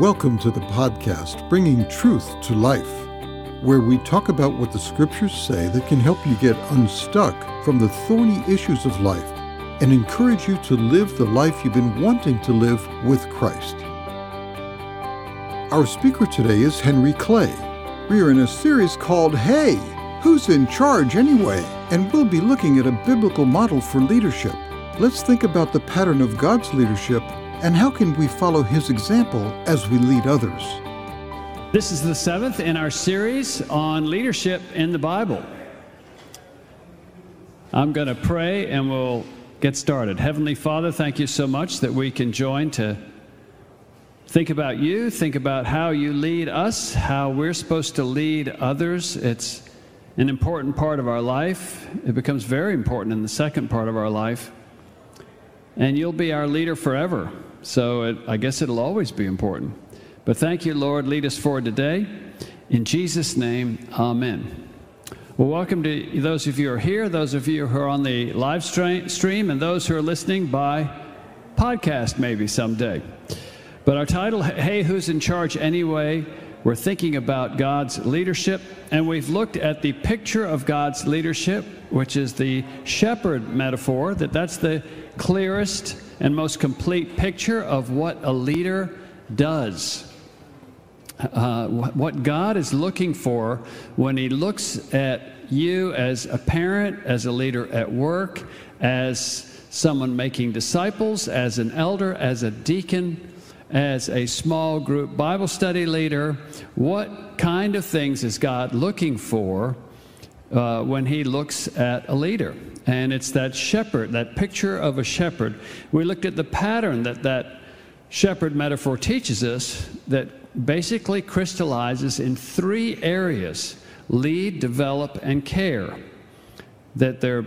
Welcome to the podcast, Bringing Truth to Life, where we talk about what the scriptures say that can help you get unstuck from the thorny issues of life and encourage you to live the life you've been wanting to live with Christ. Our speaker today is Henry Clay. We are in a series called Hey, Who's in Charge Anyway? And we'll be looking at a biblical model for leadership. Let's think about the pattern of God's leadership and how can we follow his example as we lead others? This is the seventh in our series on leadership in the Bible. I'm going to pray and we'll get started. Heavenly Father, thank you so much that we can join to think about you, think about how you lead us, how we're supposed to lead others. It's an important part of our life. It becomes very important in the second part of our life. And you'll be our leader forever. So it, I guess it'll always be important. But thank you, Lord. Lead us forward today. In Jesus' name, amen. Well, welcome to those of you who are here, those of you who are on the live stream, and those who are listening by podcast maybe someday. But our title, Hey, Who's in Charge Anyway? We're thinking about God's leadership, and we've looked at the picture of God's leadership, which is the shepherd metaphor, that that's the clearest and most complete picture of what a leader does. Uh, what God is looking for when He looks at you as a parent, as a leader at work, as someone making disciples, as an elder, as a deacon, as a small group Bible study leader. What kind of things is God looking for uh, when He looks at a leader? and it's that shepherd, that picture of a shepherd. We looked at the pattern that that shepherd metaphor teaches us that basically crystallizes in three areas lead, develop, and care. That there are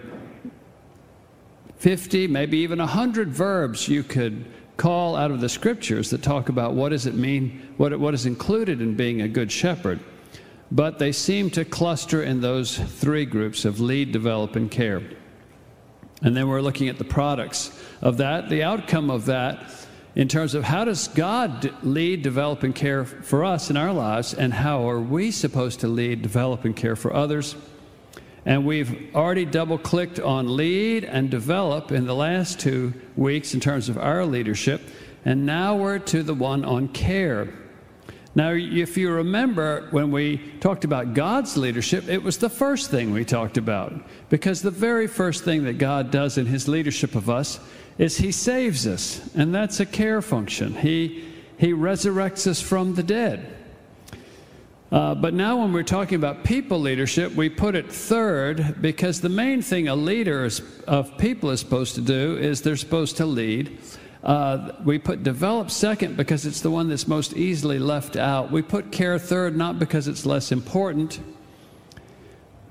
50, maybe even 100 verbs you could call out of the scriptures that talk about what does it mean, what, what is included in being a good shepherd. But they seem to cluster in those three groups of lead, develop, and care. And then we're looking at the products of that, the outcome of that, in terms of how does God lead, develop, and care for us in our lives, and how are we supposed to lead, develop, and care for others. And we've already double clicked on lead and develop in the last two weeks in terms of our leadership. And now we're to the one on care. Now, if you remember when we talked about God's leadership, it was the first thing we talked about. Because the very first thing that God does in his leadership of us is he saves us, and that's a care function. He, he resurrects us from the dead. Uh, but now, when we're talking about people leadership, we put it third because the main thing a leader is, of people is supposed to do is they're supposed to lead. Uh, we put develop second because it's the one that's most easily left out. We put care third not because it's less important,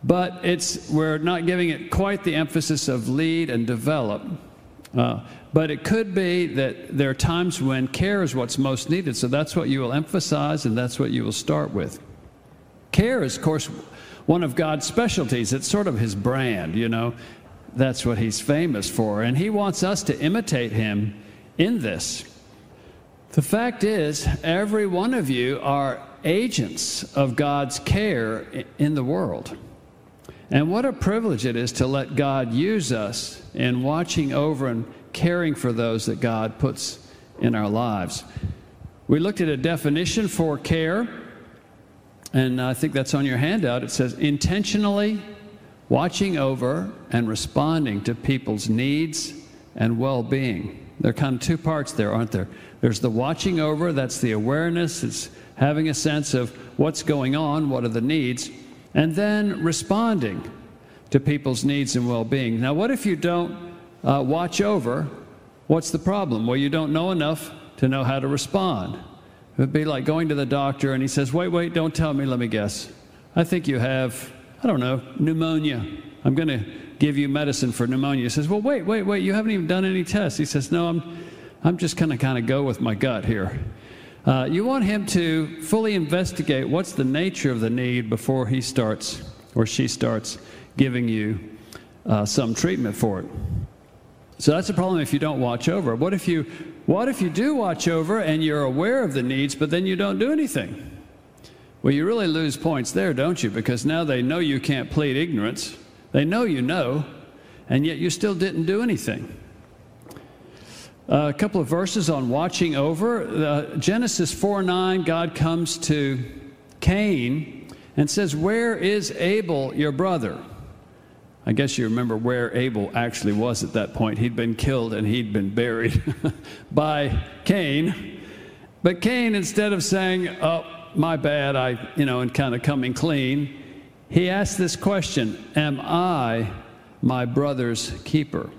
but it's we're not giving it quite the emphasis of lead and develop. Uh, but it could be that there are times when care is what's most needed, so that's what you will emphasize and that's what you will start with. Care is, of course, one of God's specialties. It's sort of his brand, you know. That's what he's famous for. And he wants us to imitate him in this. The fact is, every one of you are agents of God's care in the world. And what a privilege it is to let God use us in watching over and caring for those that God puts in our lives. We looked at a definition for care, and I think that's on your handout. It says intentionally watching over and responding to people's needs and well being. There are kind of two parts there, aren't there? There's the watching over, that's the awareness, it's having a sense of what's going on, what are the needs, and then responding to people's needs and well being. Now, what if you don't uh, watch over? What's the problem? Well, you don't know enough to know how to respond. It would be like going to the doctor and he says, Wait, wait, don't tell me, let me guess. I think you have, I don't know, pneumonia. I'm going to give you medicine for pneumonia. He says, Well, wait, wait, wait, you haven't even done any tests. He says, No, I'm, I'm just going to kind of go with my gut here. Uh, you want him to fully investigate what's the nature of the need before he starts or she starts giving you uh, some treatment for it. So that's a problem if you don't watch over. What if you what if you do watch over and you're aware of the needs, but then you don't do anything? Well, you really lose points there, don't you? Because now they know you can't plead ignorance. They know you know, and yet you still didn't do anything. Uh, a couple of verses on watching over. Uh, Genesis 4 9, God comes to Cain and says, Where is Abel, your brother? I guess you remember where Abel actually was at that point. He'd been killed and he'd been buried by Cain. But Cain, instead of saying, Oh, my bad, I, you know, and kind of coming clean, he asked this question Am I my brother's keeper?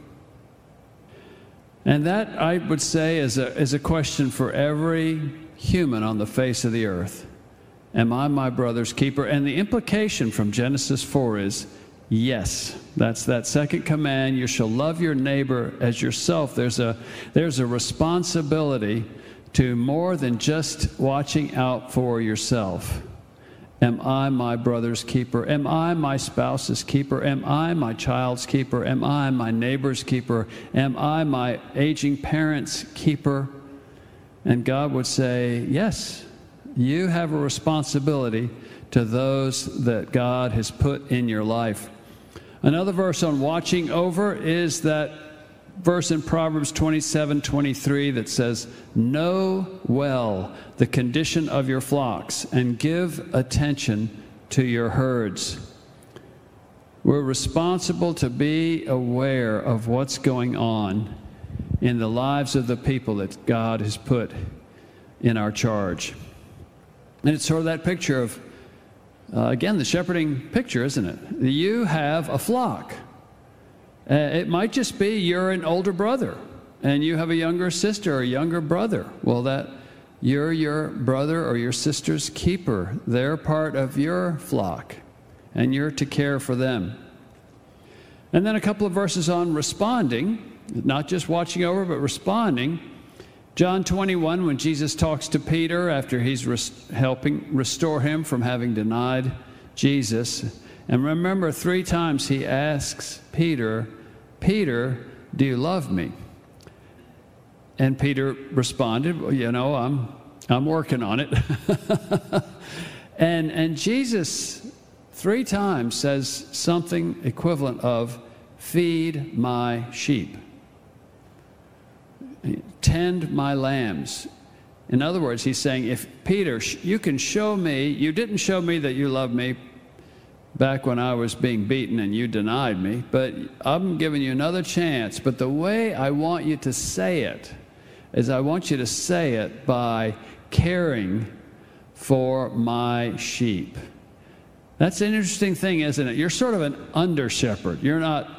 And that, I would say, is a, is a question for every human on the face of the earth. Am I my brother's keeper? And the implication from Genesis 4 is yes. That's that second command. You shall love your neighbor as yourself. There's a, there's a responsibility to more than just watching out for yourself. Am I my brother's keeper? Am I my spouse's keeper? Am I my child's keeper? Am I my neighbor's keeper? Am I my aging parent's keeper? And God would say, Yes, you have a responsibility to those that God has put in your life. Another verse on watching over is that verse in Proverbs 27 23 that says, Know well the condition of your flocks and give attention to your herds. We're responsible to be aware of what's going on in the lives of the people that God has put in our charge. And it's sort of that picture of, uh, again, the shepherding picture, isn't it? You have a flock. Uh, it might just be you're an older brother and you have a younger sister or younger brother. Well, that you're your brother or your sister's keeper. They're part of your flock and you're to care for them. And then a couple of verses on responding, not just watching over, but responding. John 21, when Jesus talks to Peter after he's res- helping restore him from having denied Jesus. And remember, three times he asks Peter, Peter, do you love me? And Peter responded, well, You know, I'm, I'm working on it. and, and Jesus three times says something equivalent of, Feed my sheep, tend my lambs. In other words, he's saying, If Peter, you can show me, you didn't show me that you love me, back when I was being beaten and you denied me, but I'm giving you another chance. But the way I want you to say it is I want you to say it by caring for my sheep. That's an interesting thing, isn't it? You're sort of an under shepherd. You're not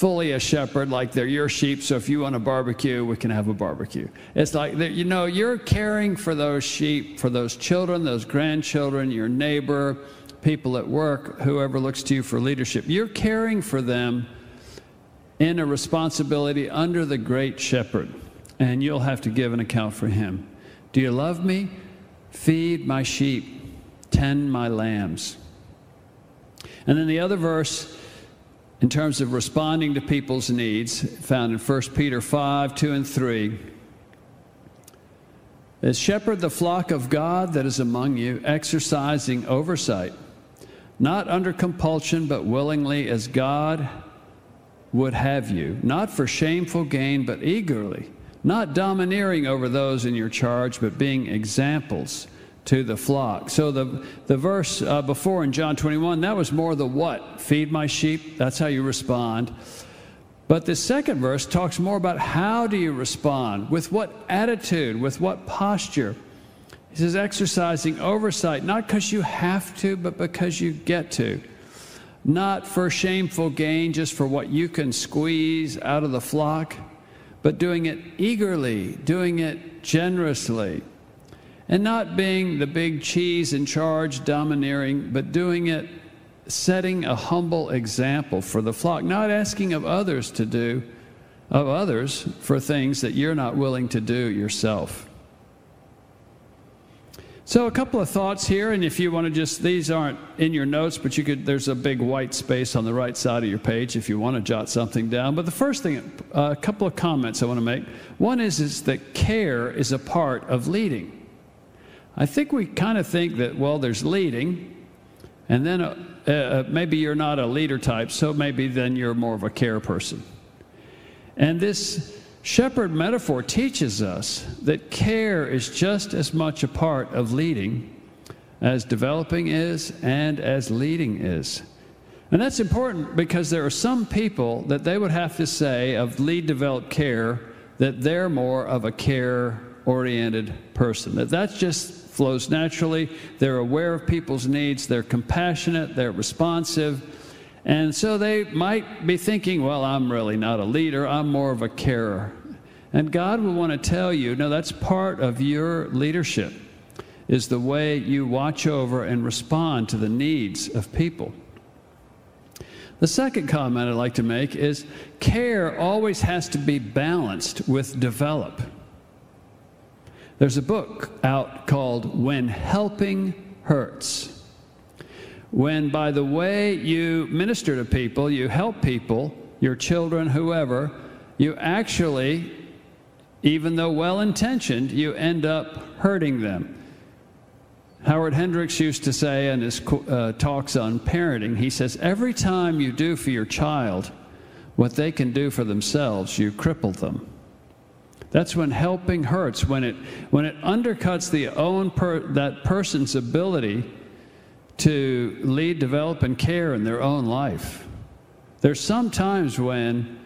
fully a shepherd like they're your sheep, so if you want a barbecue, we can have a barbecue. It's like, you know, you're caring for those sheep, for those children, those grandchildren, your neighbor people at work, whoever looks to you for leadership. You're caring for them in a responsibility under the great shepherd, and you'll have to give an account for him. Do you love me? Feed my sheep, tend my lambs. And then the other verse, in terms of responding to people's needs, found in 1 Peter 5 2 and 3 is shepherd the flock of God that is among you, exercising oversight not under compulsion, but willingly as God would have you, not for shameful gain, but eagerly, not domineering over those in your charge, but being examples to the flock. So the, the verse uh, before in John 21, that was more the what? Feed my sheep. That's how you respond. But the second verse talks more about how do you respond? With what attitude? With what posture? He says, exercising oversight, not because you have to, but because you get to. Not for shameful gain, just for what you can squeeze out of the flock, but doing it eagerly, doing it generously. And not being the big cheese in charge, domineering, but doing it setting a humble example for the flock, not asking of others to do, of others for things that you're not willing to do yourself. So a couple of thoughts here, and if you want to just these aren't in your notes, but you could there's a big white space on the right side of your page if you want to jot something down. But the first thing, a couple of comments I want to make. One is is that care is a part of leading. I think we kind of think that well, there's leading, and then uh, uh, maybe you're not a leader type, so maybe then you're more of a care person. And this shepherd metaphor teaches us that care is just as much a part of leading as developing is and as leading is. And that's important because there are some people that they would have to say of lead, develop, care that they're more of a care oriented person. That that's just flows naturally. They're aware of people's needs, they're compassionate, they're responsive and so they might be thinking, well, I'm really not a leader, I'm more of a carer. And God will want to tell you, no, that's part of your leadership, is the way you watch over and respond to the needs of people. The second comment I'd like to make is care always has to be balanced with develop. There's a book out called When Helping Hurts when by the way you minister to people, you help people, your children, whoever, you actually, even though well intentioned, you end up hurting them. Howard Hendricks used to say in his uh, talks on parenting, he says, Every time you do for your child what they can do for themselves, you cripple them. That's when helping hurts, when it, when it undercuts the own per, that person's ability to lead, develop, and care in their own life. There's some times when,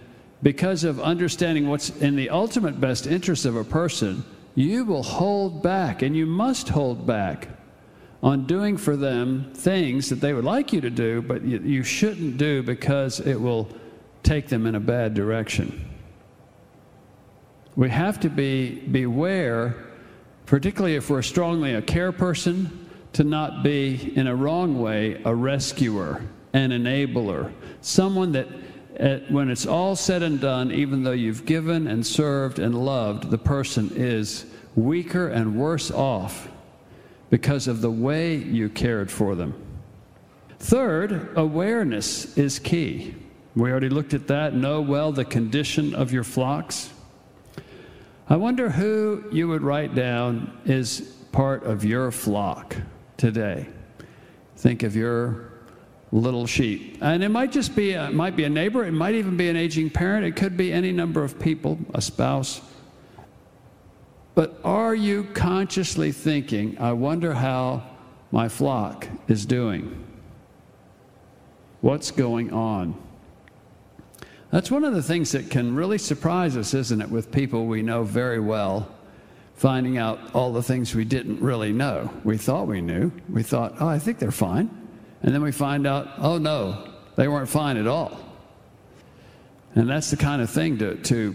because of understanding what's in the ultimate best interest of a person, you will hold back, and you must hold back on doing for them things that they would like you to do, but you, you shouldn't do because it will take them in a bad direction. We have to be beware, particularly if we're strongly a care person to not be, in a wrong way, a rescuer, an enabler, someone that, at, when it's all said and done, even though you've given and served and loved, the person is weaker and worse off because of the way you cared for them. Third, awareness is key. We already looked at that. Know well the condition of your flocks. I wonder who you would write down is part of your flock today. Think of your little sheep. And it might just be a, it might be a neighbor, it might even be an aging parent, it could be any number of people, a spouse. But are you consciously thinking, I wonder how my flock is doing? What's going on? That's one of the things that can really surprise us, isn't it, with people we know very well finding out all the things we didn't really know. We thought we knew. We thought, oh, I think they're fine. And then we find out, oh, no, they weren't fine at all. And that's the kind of thing to, to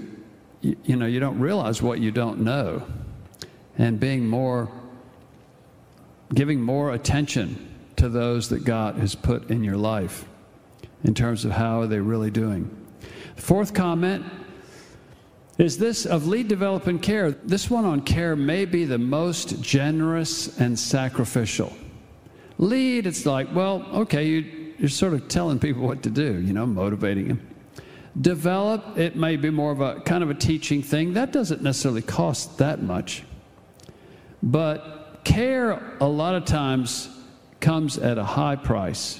you know, you don't realize what you don't know. And being more, giving more attention to those that God has put in your life in terms of how are they really doing. Fourth comment is this of lead, develop, and care. This one on care may be the most generous and sacrificial. Lead, it's like, well, okay, you, you're sort of telling people what to do, you know, motivating them. Develop, it may be more of a kind of a teaching thing. That doesn't necessarily cost that much. But care, a lot of times, comes at a high price.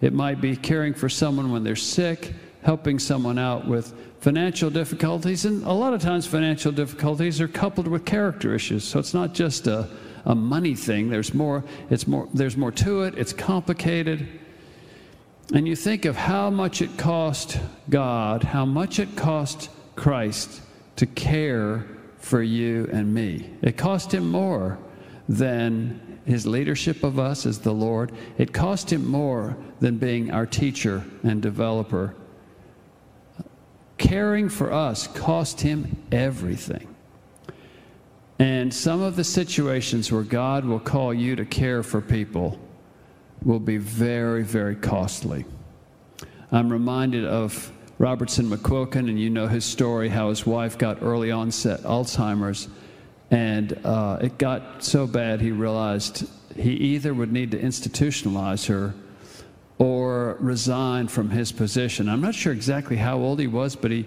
It might be caring for someone when they're sick, helping someone out with financial difficulties, and a lot of times financial difficulties are coupled with character issues. So it's not just a, a money thing. There's more, it's more, there's more to it, it's complicated. And you think of how much it cost God, how much it cost Christ to care for you and me. It cost him more than his leadership of us as the Lord. It cost him more than being our teacher and developer caring for us cost him everything. And some of the situations where God will call you to care for people will be very, very costly. I'm reminded of Robertson McQuilkin, and you know his story how his wife got early onset Alzheimer's. And uh, it got so bad he realized he either would need to institutionalize her or resigned from his position. I'm not sure exactly how old he was, but he,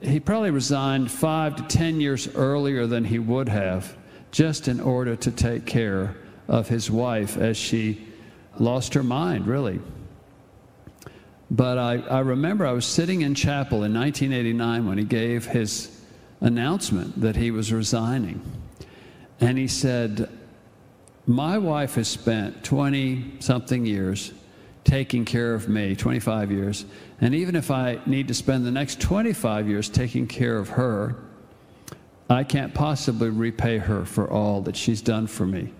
he probably resigned five to ten years earlier than he would have, just in order to take care of his wife as she lost her mind, really. But I, I remember I was sitting in chapel in 1989 when he gave his announcement that he was resigning. And he said, My wife has spent 20 something years taking care of me, 25 years. And even if I need to spend the next 25 years taking care of her, I can't possibly repay her for all that she's done for me.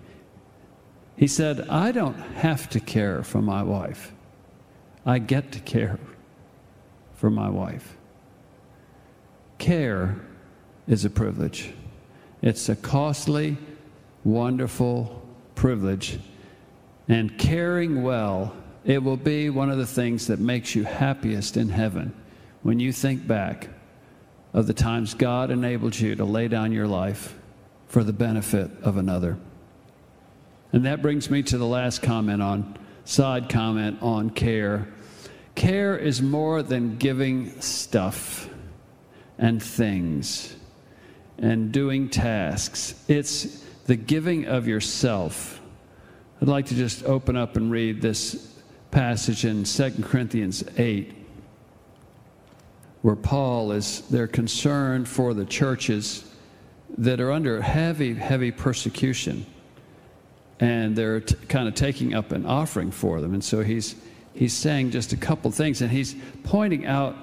He said, I don't have to care for my wife. I get to care for my wife. Care is a privilege. It's a costly, wonderful privilege. And caring well, it will be one of the things that makes you happiest in heaven when you think back of the times God enabled you to lay down your life for the benefit of another. And that brings me to the last comment on, side comment on care. Care is more than giving stuff and things and doing tasks, it's the giving of yourself. I'd like to just open up and read this passage in 2 Corinthians 8 where Paul is, they're concerned for the churches that are under heavy, heavy persecution. And they're t- kind of taking up an offering for them. And so he's, he's saying just a couple things, and he's pointing out,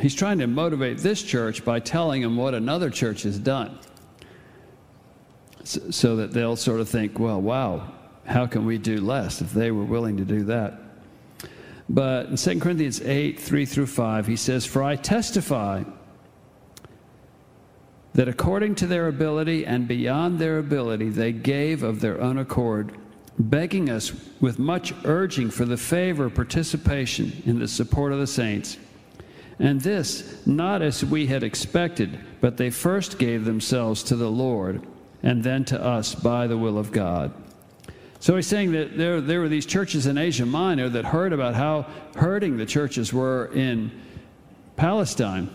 he's trying to motivate this church by telling them what another church has done. So, so that they'll sort of think, well, wow, how can we do less if they were willing to do that? But in 2 Corinthians 8, 3 through 5, he says, For I testify that according to their ability and beyond their ability, they gave of their own accord, begging us with much urging for the favor participation in the support of the saints. And this, not as we had expected, but they first gave themselves to the Lord and then to us by the will of God. So he's saying that there, there were these churches in Asia Minor that heard about how hurting the churches were in Palestine.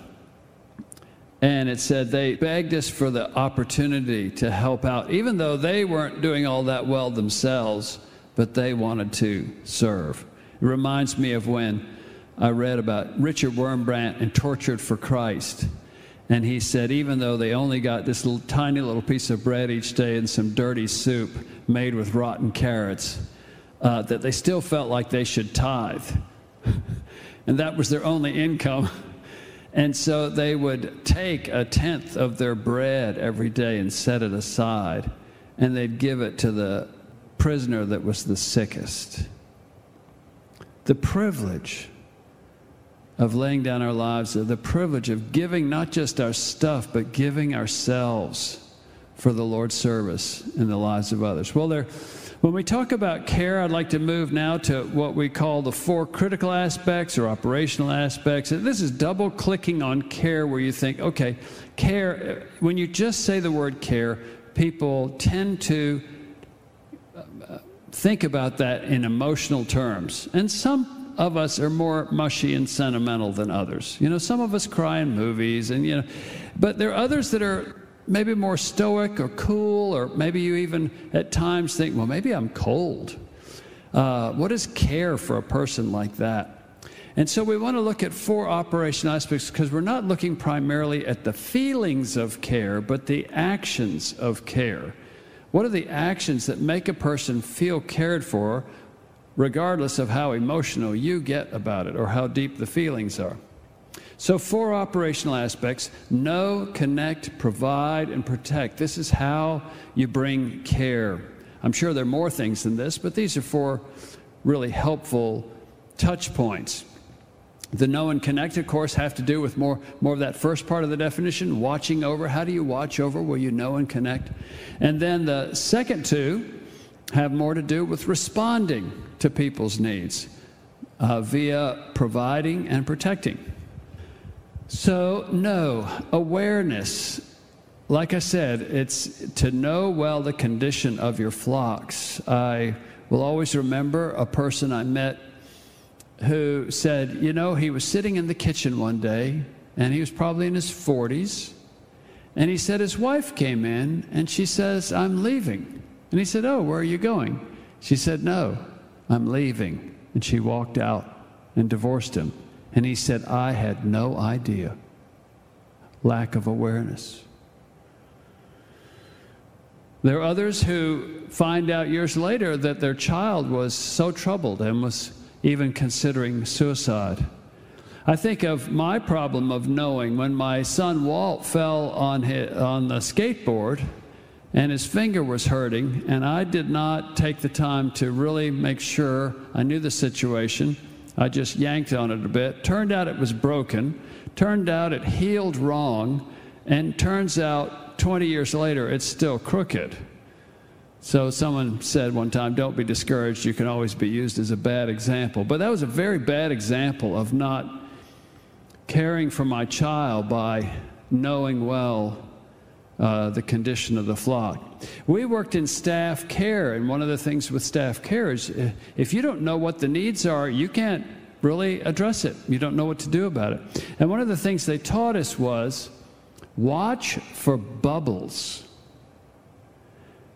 And it said they begged us for the opportunity to help out, even though they weren't doing all that well themselves, but they wanted to serve. It reminds me of when I read about Richard Wurmbrand and Tortured for Christ. And he said, even though they only got this little, tiny little piece of bread each day and some dirty soup made with rotten carrots, uh, that they still felt like they should tithe. and that was their only income. And so they would take a tenth of their bread every day and set it aside, and they'd give it to the prisoner that was the sickest. The privilege of laying down our lives, of the privilege of giving not just our stuff, but giving ourselves for the Lord's service in the lives of others. Well, there, when we talk about care, I'd like to move now to what we call the four critical aspects or operational aspects. This is double clicking on care, where you think, okay, care, uh, when you just say the word care, people tend to uh, uh think about that in emotional terms. And some of us are more mushy and sentimental than others. You know, some of us cry in movies, and you know, but there are others that are maybe more stoic or cool, or maybe you even at times think, well, maybe I'm cold. Uh, what is care for a person like that? And so we want to look at four operational aspects because we're not looking primarily at the feelings of care, but the actions of care. What are the actions that make a person feel cared for regardless of how emotional you get about it or how deep the feelings are. So, four operational aspects know, connect, provide, and protect. This is how you bring care. I'm sure there are more things than this, but these are four really helpful touch points. The know and connect, of course, have to do with more, more of that first part of the definition watching over. How do you watch over where you know and connect? And then the second two have more to do with responding to people's needs uh, via providing and protecting. So, know, awareness, like I said, it's to know well the condition of your flocks. I will always remember a person I met who said, you know, he was sitting in the kitchen one day and he was probably in his 40s. And he said his wife came in and she says, I'm leaving. And he said, Oh, where are you going? She said, No, I'm leaving. And she walked out and divorced him. And he said, I had no idea. Lack of awareness. There are others who find out years later that their child was so troubled and was even considering suicide. I think of my problem of knowing when my son Walt fell on, his, on the skateboard and his finger was hurting, and I did not take the time to really make sure I knew the situation. I just yanked on it a bit. Turned out it was broken. Turned out it healed wrong. And turns out 20 years later, it's still crooked. So someone said one time, don't be discouraged. You can always be used as a bad example. But that was a very bad example of not caring for my child by knowing well uh, the condition of the flock. We worked in staff care, and one of the things with staff care is uh, if you don't know what the needs are, you can't really address it. You don't know what to do about it. And one of the things they taught us was watch for bubbles.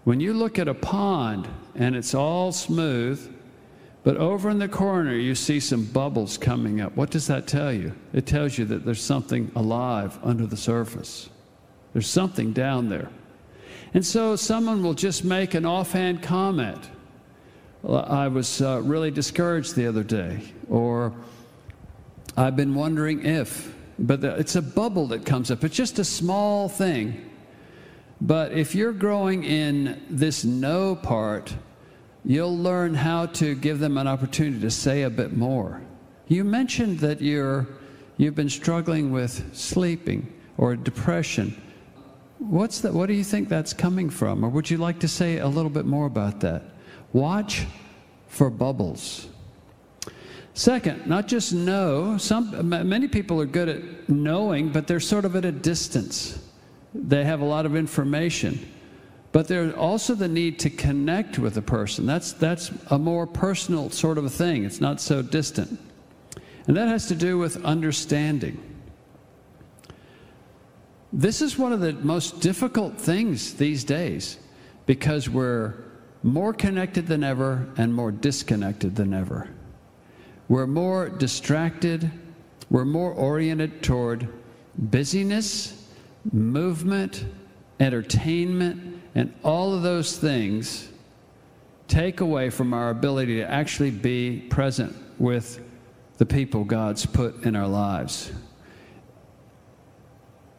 When you look at a pond and it's all smooth, but over in the corner you see some bubbles coming up, what does that tell you? It tells you that there's something alive under the surface. There's something down there. And so someone will just make an offhand comment. I was uh, really discouraged the other day, or I've been wondering if, but it's a bubble that comes up. It's just a small thing. But if you're growing in this know part, you'll learn how to give them an opportunity to say a bit more. You mentioned that you're, you've been struggling with sleeping or depression. What's that, what do you think that's coming from? Or would you like to say a little bit more about that? Watch for bubbles. Second, not just know. Some, many people are good at knowing, but they're sort of at a distance. They have a lot of information. But there's also the need to connect with a person. That's, that's a more personal sort of a thing, it's not so distant. And that has to do with understanding. This is one of the most difficult things these days because we're more connected than ever and more disconnected than ever. We're more distracted, we're more oriented toward busyness movement, entertainment, and all of those things take away from our ability to actually be present with the people God's put in our lives.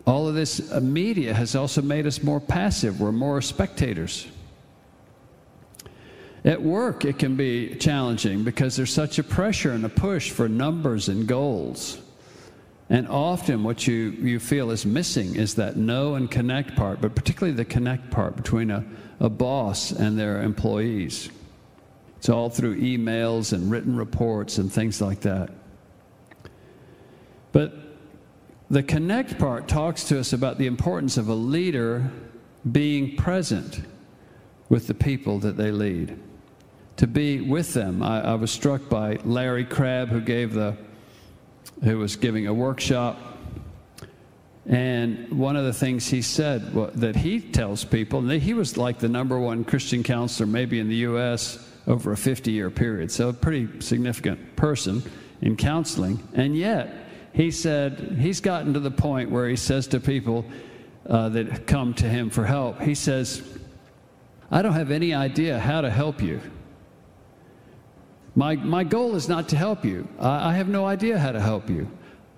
All of this uh, media has also made us more passive. We're more spectators. At work, it can be challenging because there's such a pressure and a push for numbers and goals. And often what you, you feel is missing is that know and connect part, but particularly the connect part between a, a boss and their employees. It's all through emails and written reports and things like that. But the connect part talks to us about the importance of a leader being present with the people that they lead, to be with them. I, I was struck by Larry Crabb, who gave the who was giving a workshop. And one of the things he said that he tells people, and he was like the number one Christian counselor maybe in the U.S. over a 50 year period, so a pretty significant person in counseling. And yet, he said he's gotten to the point where he says to people uh, that come to him for help, he says, I don't have any idea how to help you. My, my goal is not to help you. I, I have no idea how to help you.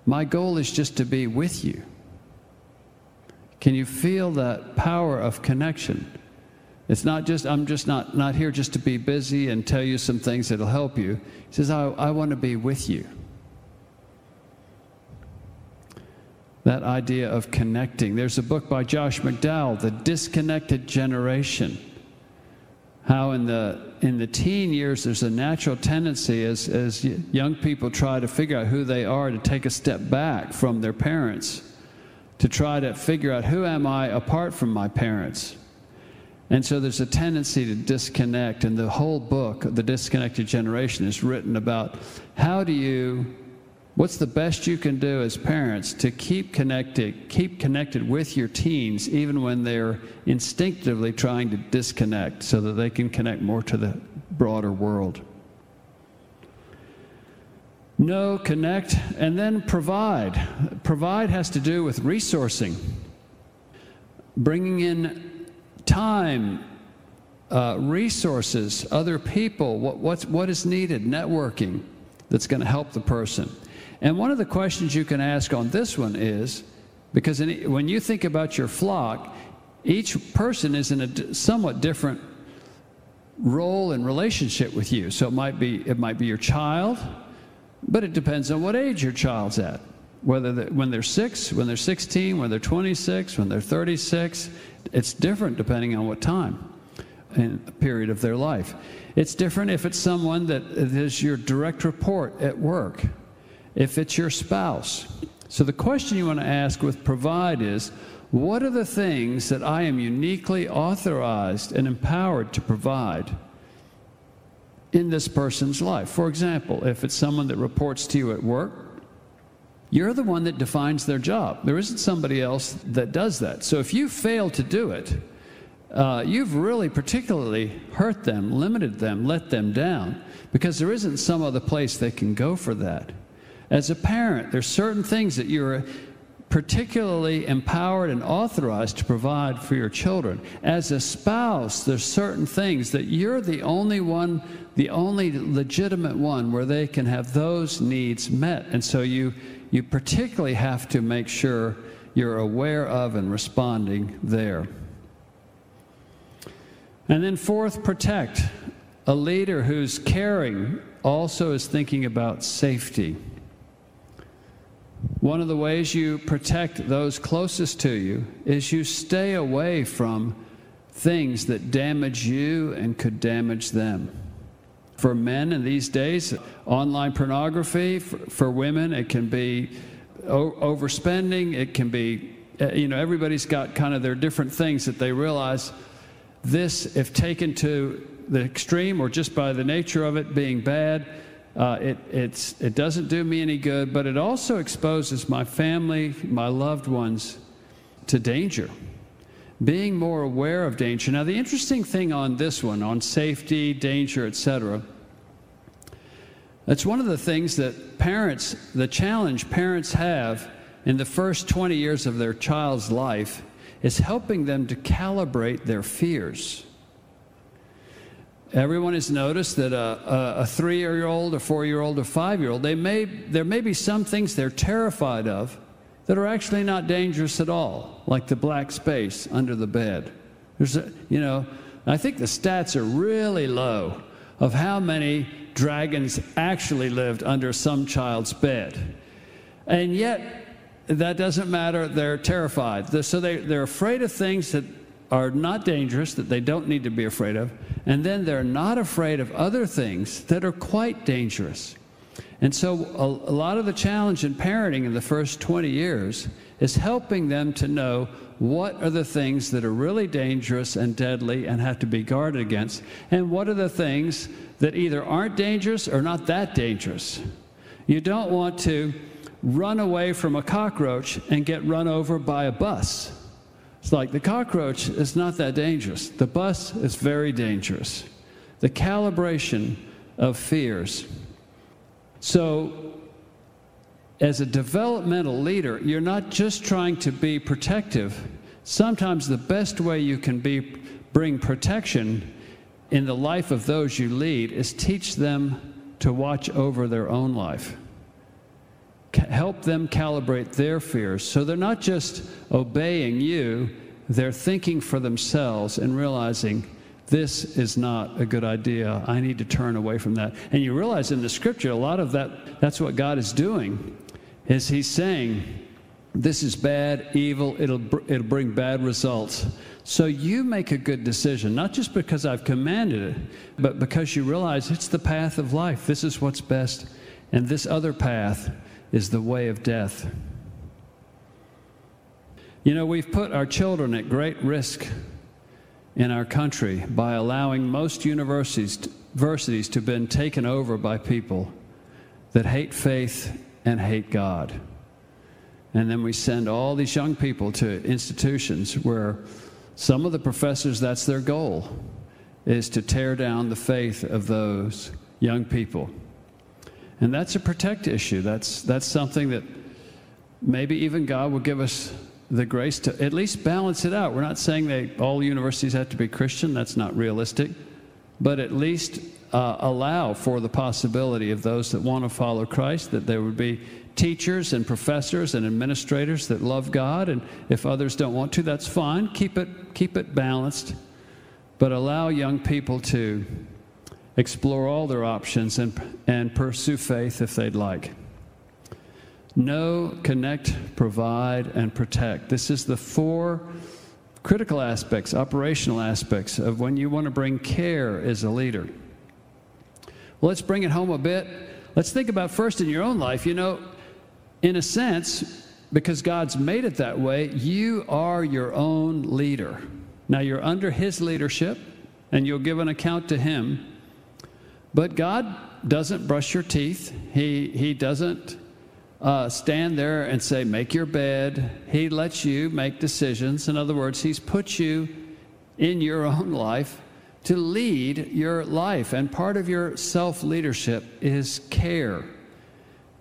My goal is just to be with you. Can you feel that power of connection? It's not just, I'm just not, not here just to be busy and tell you some things that'll help you. He says, I, I want to be with you. That idea of connecting. There's a book by Josh McDowell, The Disconnected Generation how in the in the teen years there's a natural tendency as as young people try to figure out who they are to take a step back from their parents to try to figure out who am I apart from my parents. And so there's a tendency to disconnect, and the whole book, The Disconnected Generation, is written about how do you, what's the best you can do as parents to keep connected, keep connected with your teens, even when they're instinctively trying to disconnect so that they can connect more to the broader world. Know, connect, and then provide. Provide has to do with resourcing, bringing in time, uh, resources, other people, what, what is needed, networking that's going to help the person. And one of the questions you can ask on this one is because when you think about your flock, each person is in a somewhat different role and relationship with you. So it might be it might be your child, but it depends on what age your child's at. Whether when they're six, when they're 16, when they're 26, when they're 36, it's different depending on what time and period of their life. It's different if it's someone that is your direct report at work, if it's your spouse. So the question you want to ask with provide is what are the things that I am uniquely authorized and empowered to provide? in this person's life. For example, if it's someone that reports to you at work, you're the one that defines their job. There isn't somebody else that does that. So if you fail to do it, uh, you've really particularly hurt them, limited them, let them down, because there isn't some other place they can go for that. As a parent, there's certain things that you're particularly empowered and authorized to provide for your children. As a spouse, there's certain things that you're the only one, the only legitimate one where they can have those needs met. And so you, you particularly have to make sure you're aware of and responding there. And then, fourth, protect. A leader who's caring also is thinking about safety. One of the ways you protect those closest to you is you stay away from things that damage you and could damage them. For men in these days, online pornography. For, for women, it can be o- overspending. It can be, uh, you know, everybody's got kind of their different things that they realize this, if taken to the extreme or just by the nature of it being bad, uh, it, it doesn't do me any good, but it also exposes my family, my loved ones to danger. Being more aware of danger. Now, the interesting thing on this one, on safety, danger, etc., that's one of the things that parents, the challenge parents have in the first 20 years of their child's life is helping them to calibrate their fears. Everyone has noticed that a, a, a three year old, a four year old, a five year old, they may, there may be some things they're terrified of that are actually not dangerous at all, like the black space under the bed. There's a, you know, I think the stats are really low of how many dragons actually lived under some child's bed. And yet, that doesn't matter. They're terrified. So they, they're afraid of things that are not dangerous, that they don't need to be afraid of, and then they're not afraid of other things that are quite dangerous. And so, a, a, lot of the challenge in parenting in the first 20 years is helping them to know what are the things that are really dangerous and deadly and have to be guarded against, and what are the things that either aren't dangerous or not that dangerous. You don't want to run away from a cockroach and get run over by a bus it's like the cockroach is not that dangerous. The bus is very dangerous. The calibration of fears. So, as a developmental leader, you're not just trying to be protective. Sometimes the best way you can be bring protection in the life of those you lead is teach them to watch over their own life help them calibrate their fears so they're not just obeying you, they're thinking for themselves and realizing this is not a good idea. I need to turn away from that. And you realize in the scripture, a lot of that, that's what God is doing, is He's saying, this is bad, evil, it'll, it'll bring bad results. So you make a good decision, not just because I've commanded it, but because you realize it's the path of life. This is what's best. And this other path is the way of death. You know, we've put our children at great risk in our country by allowing most universities, universities to have been taken over by people that hate faith and hate God. And then we send all these young people to institutions where some of the professors, that's their goal, is to tear down the faith of those young people. And that's a protect issue. That's, that's something that maybe even God will give us the grace to at least balance it out. We're not saying that all universities have to be Christian, that's not realistic, but at least uh, allow for the possibility of those that want to follow Christ, that there would be teachers and professors and administrators that love God, and if others don't want to, that's fine. Keep it, keep it balanced, but allow young people to explore all their options and, and pursue faith if they'd like. Know, connect, provide, and protect. This is the four critical aspects, operational aspects of when you want to bring care as a leader. Well, let's bring it home a bit. Let's think about first in your own life. You know, in a sense, because God's made it that way, you are your own leader. Now, you're under His leadership, and you'll give an account to Him. But God doesn't brush your teeth. He, he doesn't uh, stand there and say, Make your bed. He lets you make decisions. In other words, He's put you in your own life to lead your life. And part of your self leadership is care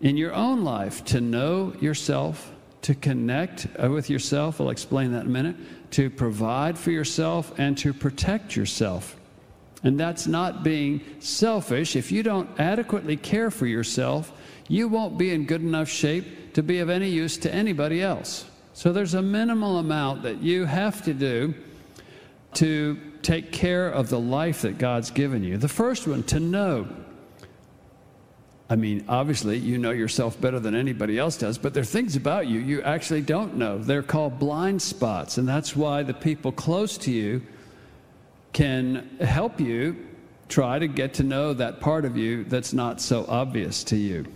in your own life to know yourself, to connect uh, with yourself. I'll explain that in a minute. To provide for yourself and to protect yourself. And that's not being selfish. If you don't adequately care for yourself, you won't be in good enough shape to be of any use to anybody else. So there's a minimal amount that you have to do to take care of the life that God's given you. The first one, to know. I mean, obviously, you know yourself better than anybody else does, but there are things about you you actually don't know. They're called blind spots, and that's why the people close to you can help you try to get to know that part of you that's not so obvious to you.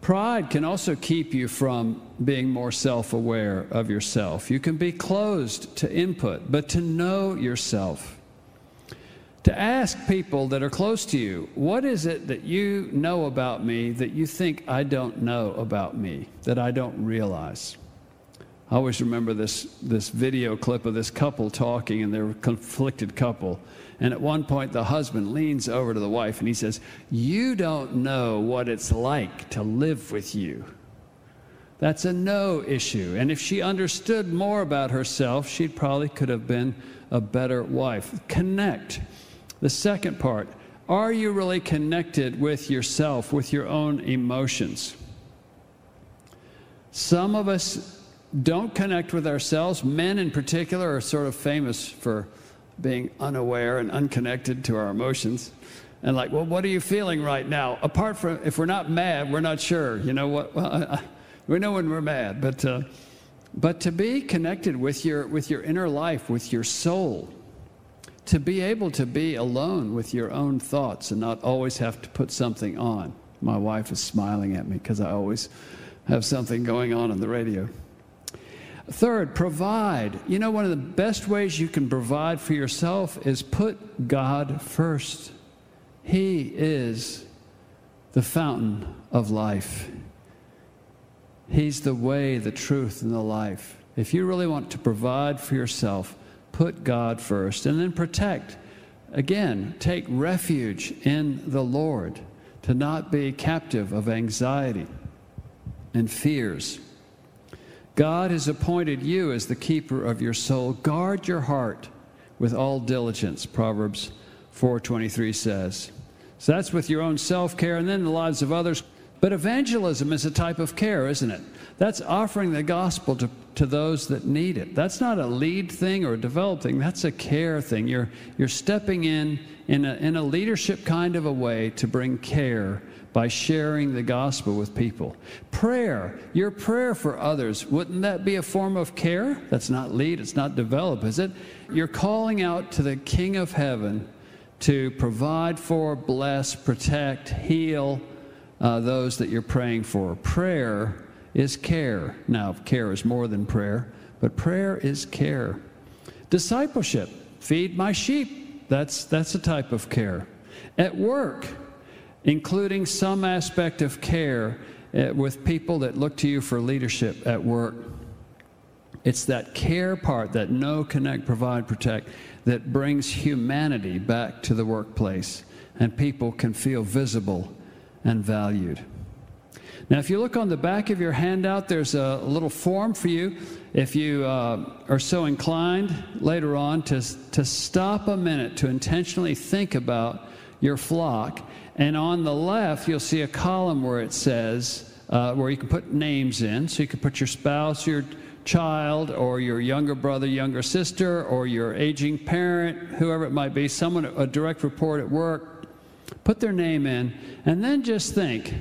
Pride can also keep you from being more self aware of yourself. You can be closed to input, but to know yourself. To ask people that are close to you, what is it that you know about me that you think I don't know about me, that I don't realize? I always remember this, this video clip of this couple talking, and they're a conflicted couple. And at one point, the husband leans over to the wife and he says, You don't know what it's like to live with you. That's a know issue. And if she understood more about herself, she probably could have been a better wife. Connect. The second part are you really connected with yourself, with your own emotions? Some of us don't connect with ourselves. Men, in particular, are sort of famous for being unaware and unconnected to our emotions. And like, well, what are you feeling right now? Apart from, if we're not mad, we're not sure. You know what? Well, I, we know when we're mad, but uh, but to be connected with your with your inner life, with your soul, to be able to be alone with your own thoughts and not always have to put something on. My wife is smiling at me because I always have something going on on the radio. Third, provide. You know, one of the best ways you can provide for yourself is put God first. He is the fountain of life. He's the way, the truth, and the life. If you really want to provide for yourself, put God first and then protect. Again, take refuge in the Lord to not be captive of anxiety and fears. God has appointed you as the keeper of your soul. Guard your heart with all diligence, Proverbs 4:23 says. So that's with your own self-care and then the lives of others. But evangelism is a type of care, isn't it? That's offering the gospel to, to those that need it. That's not a lead thing or a develop thing. That's a care thing. You're, you're stepping in in a, in a leadership kind of a way to bring care by sharing the gospel with people. Prayer, your prayer for others, wouldn't that be a form of care? That's not lead, it's not develop, is it? You're calling out to the King of heaven to provide for, bless, protect, heal uh, those that you're praying for. Prayer is care. Now, care is more than prayer, but prayer is care. Discipleship, feed my sheep. That's, that's a type of care. At work, including some aspect of care uh, with people that look to you for leadership at work. It's that care part, that know, connect, provide, protect, that brings humanity back to the workplace and people can feel visible and valued. Now, if you look on the back of your handout, there's a little form for you. If you uh, are so inclined later on to, to stop a minute to intentionally think about your flock, and on the left, you'll see a column where it says, uh, where you can put names in. So you can put your spouse, your child, or your younger brother, younger sister, or your aging parent, whoever it might be, someone, a direct report at work, put their name in, and then just think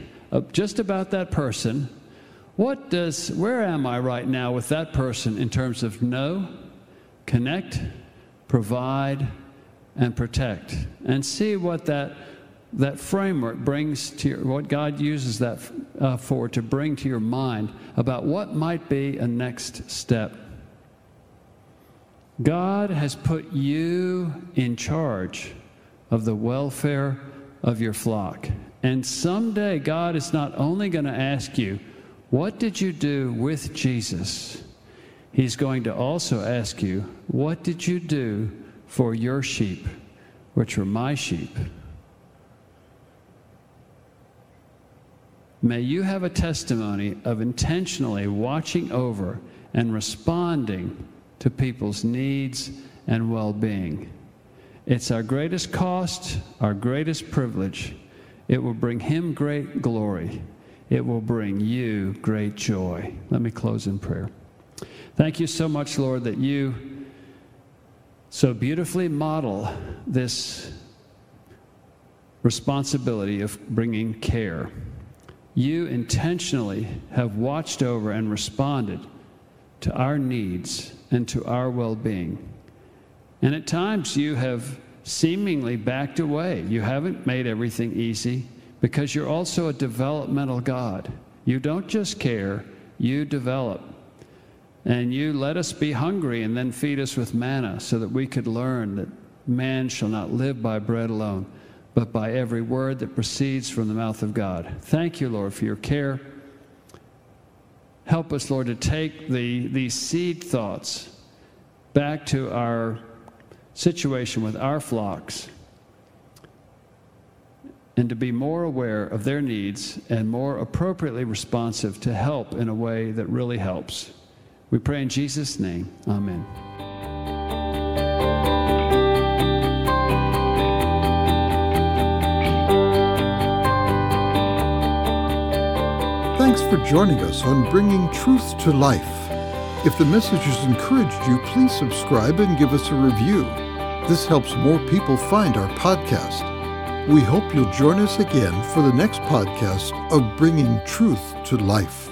just about that person. What does, where am I right now with that person in terms of know, connect, provide, and protect? And see what that, that framework brings to your, what God uses that uh, for to bring to your mind about what might be a next step. God has put you in charge of the welfare of your flock. And someday, God is not only going to ask you, What did you do with Jesus? He's going to also ask you, What did you do for your sheep, which were my sheep? May you have a testimony of intentionally watching over and responding to people's needs and well being. It's our greatest cost, our greatest privilege. It will bring Him great glory. It will bring you great joy. Let me close in prayer. Thank you so much, Lord, that you so beautifully model this responsibility of bringing care. You intentionally have watched over and responded to our needs and to our well being. And at times you have seemingly backed away. You haven't made everything easy because you're also a developmental God. You don't just care, you develop. And you let us be hungry and then feed us with manna so that we could learn that man shall not live by bread alone, but by every word that proceeds from the mouth of God. Thank you, Lord, for your care. Help us, Lord, to take the, these seed thoughts back to our situation with our flocks and to be more aware of their needs and more appropriately responsive to help in a way that really helps. We pray in Jesus' name. Amen. For joining us on Bringing Truth to Life. If the message has encouraged you, please subscribe and give us a review. This helps more people find our podcast. We hope you'll join us again for the next podcast of Bringing Truth to Life.